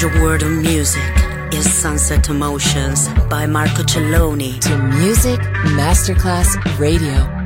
The world of music is Sunset Emotions by Marco Celloni to Music Masterclass Radio.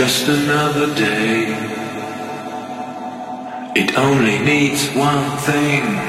Another day. It only needs one thing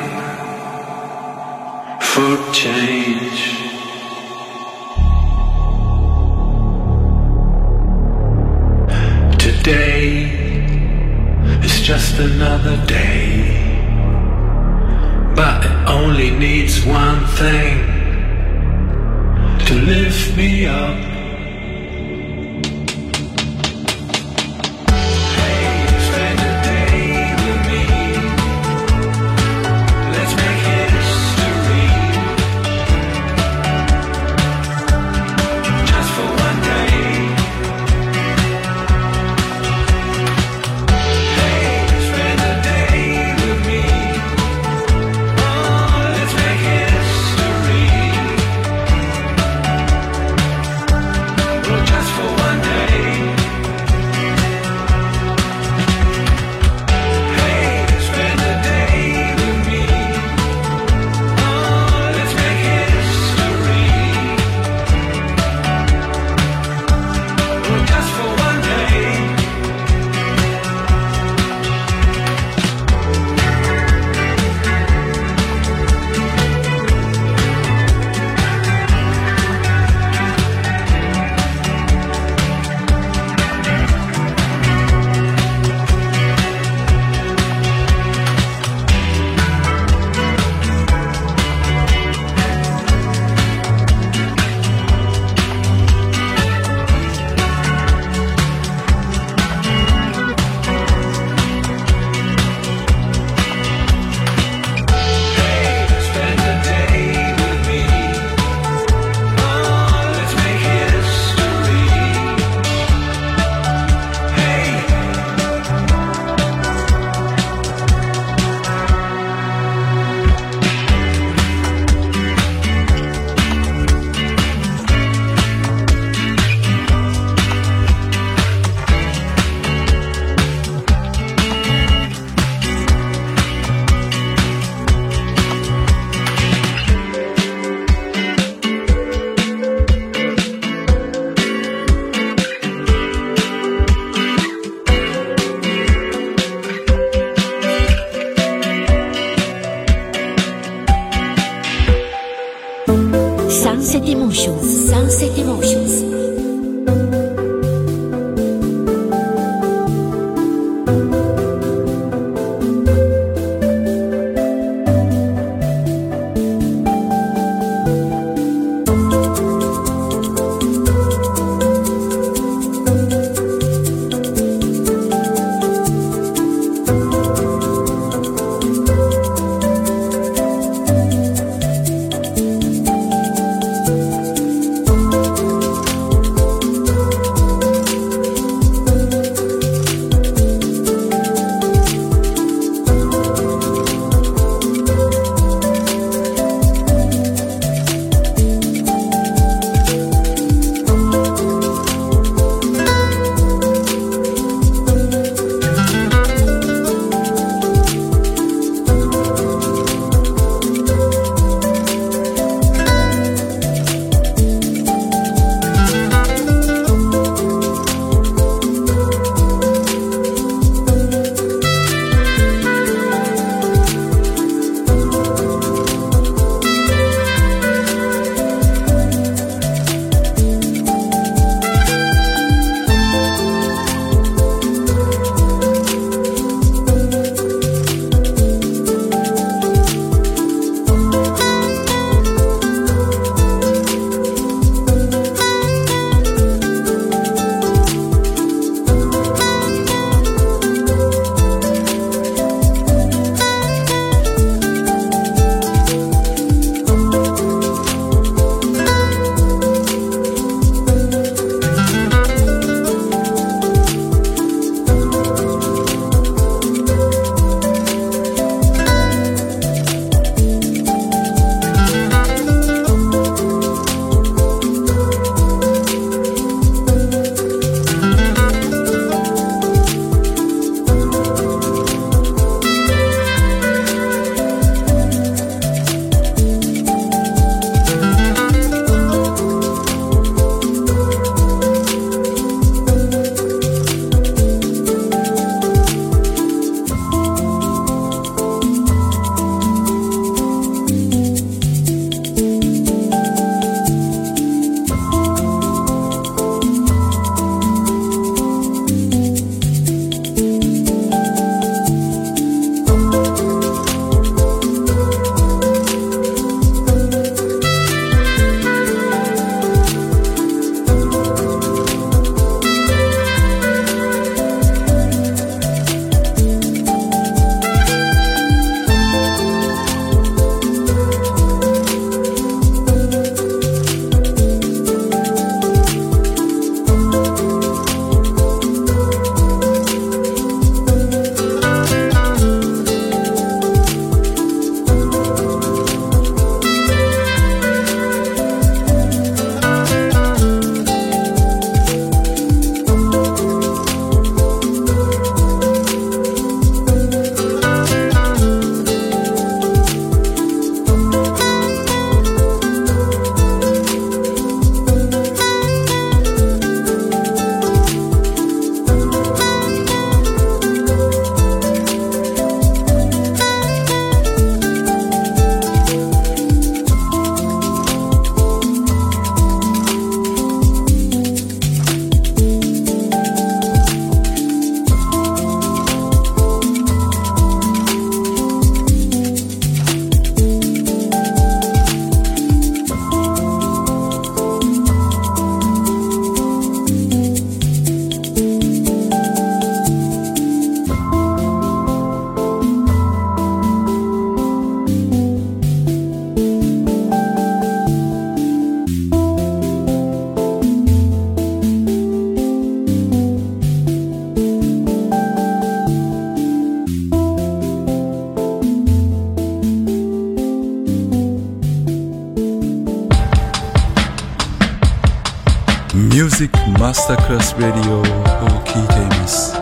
クラスレデオを聴いています。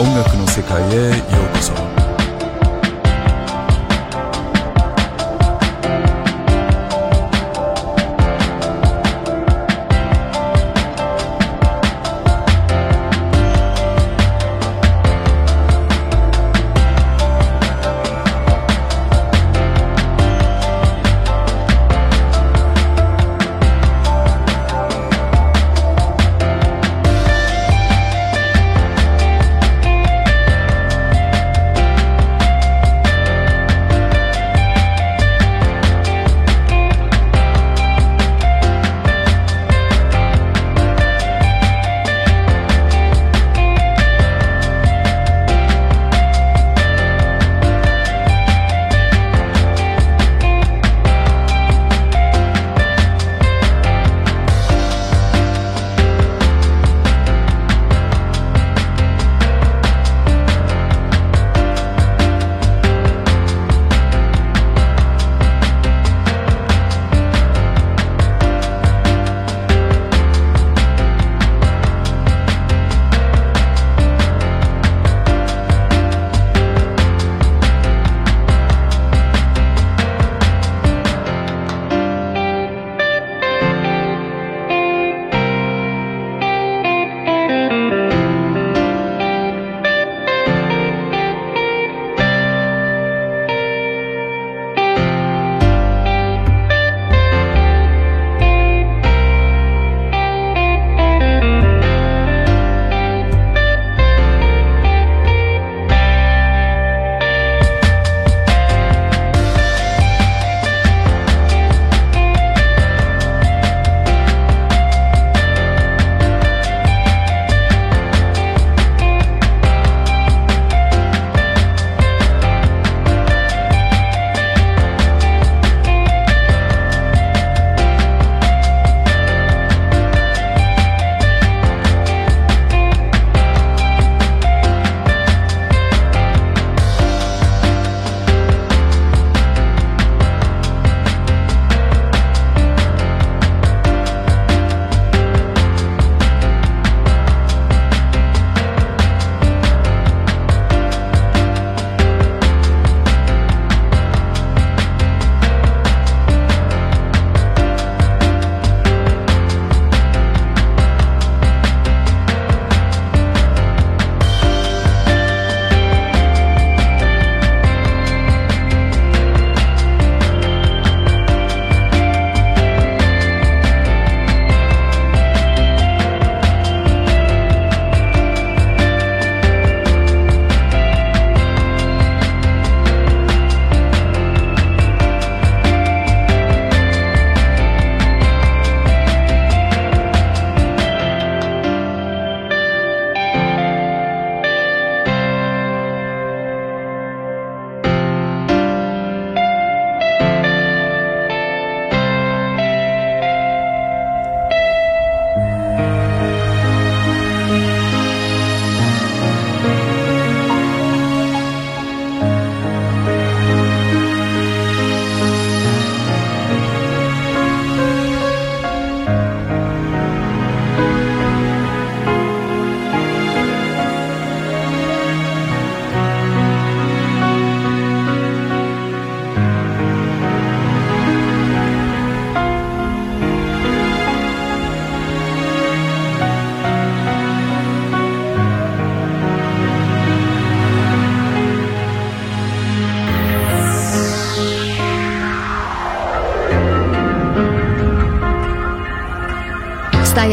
音楽の世界へようこそ。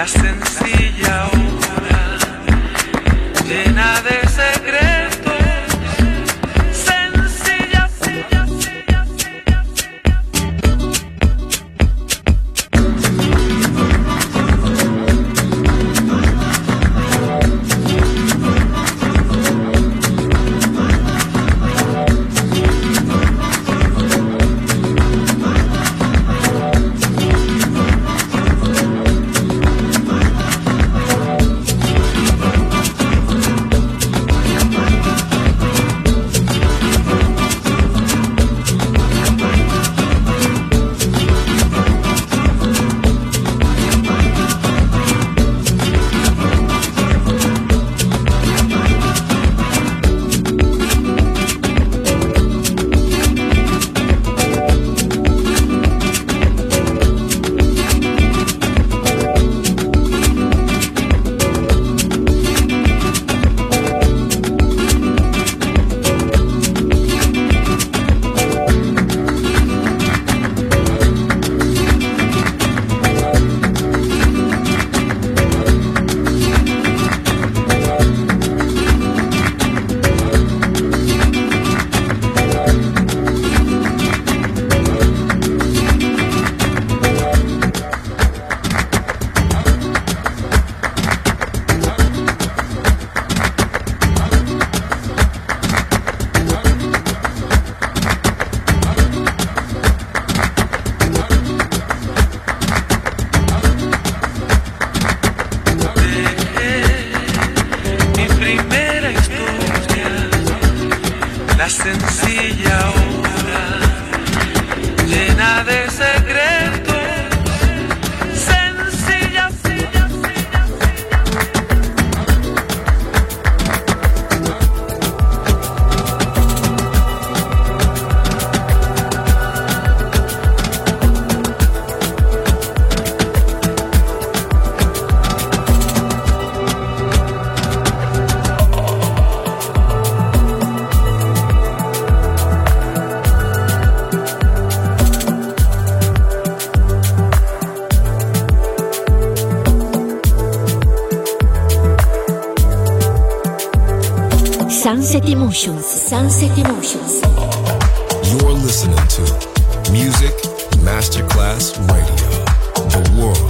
la sencilla obra llena de Emotions, Sunset Emotions. You're listening to Music Masterclass Radio, the world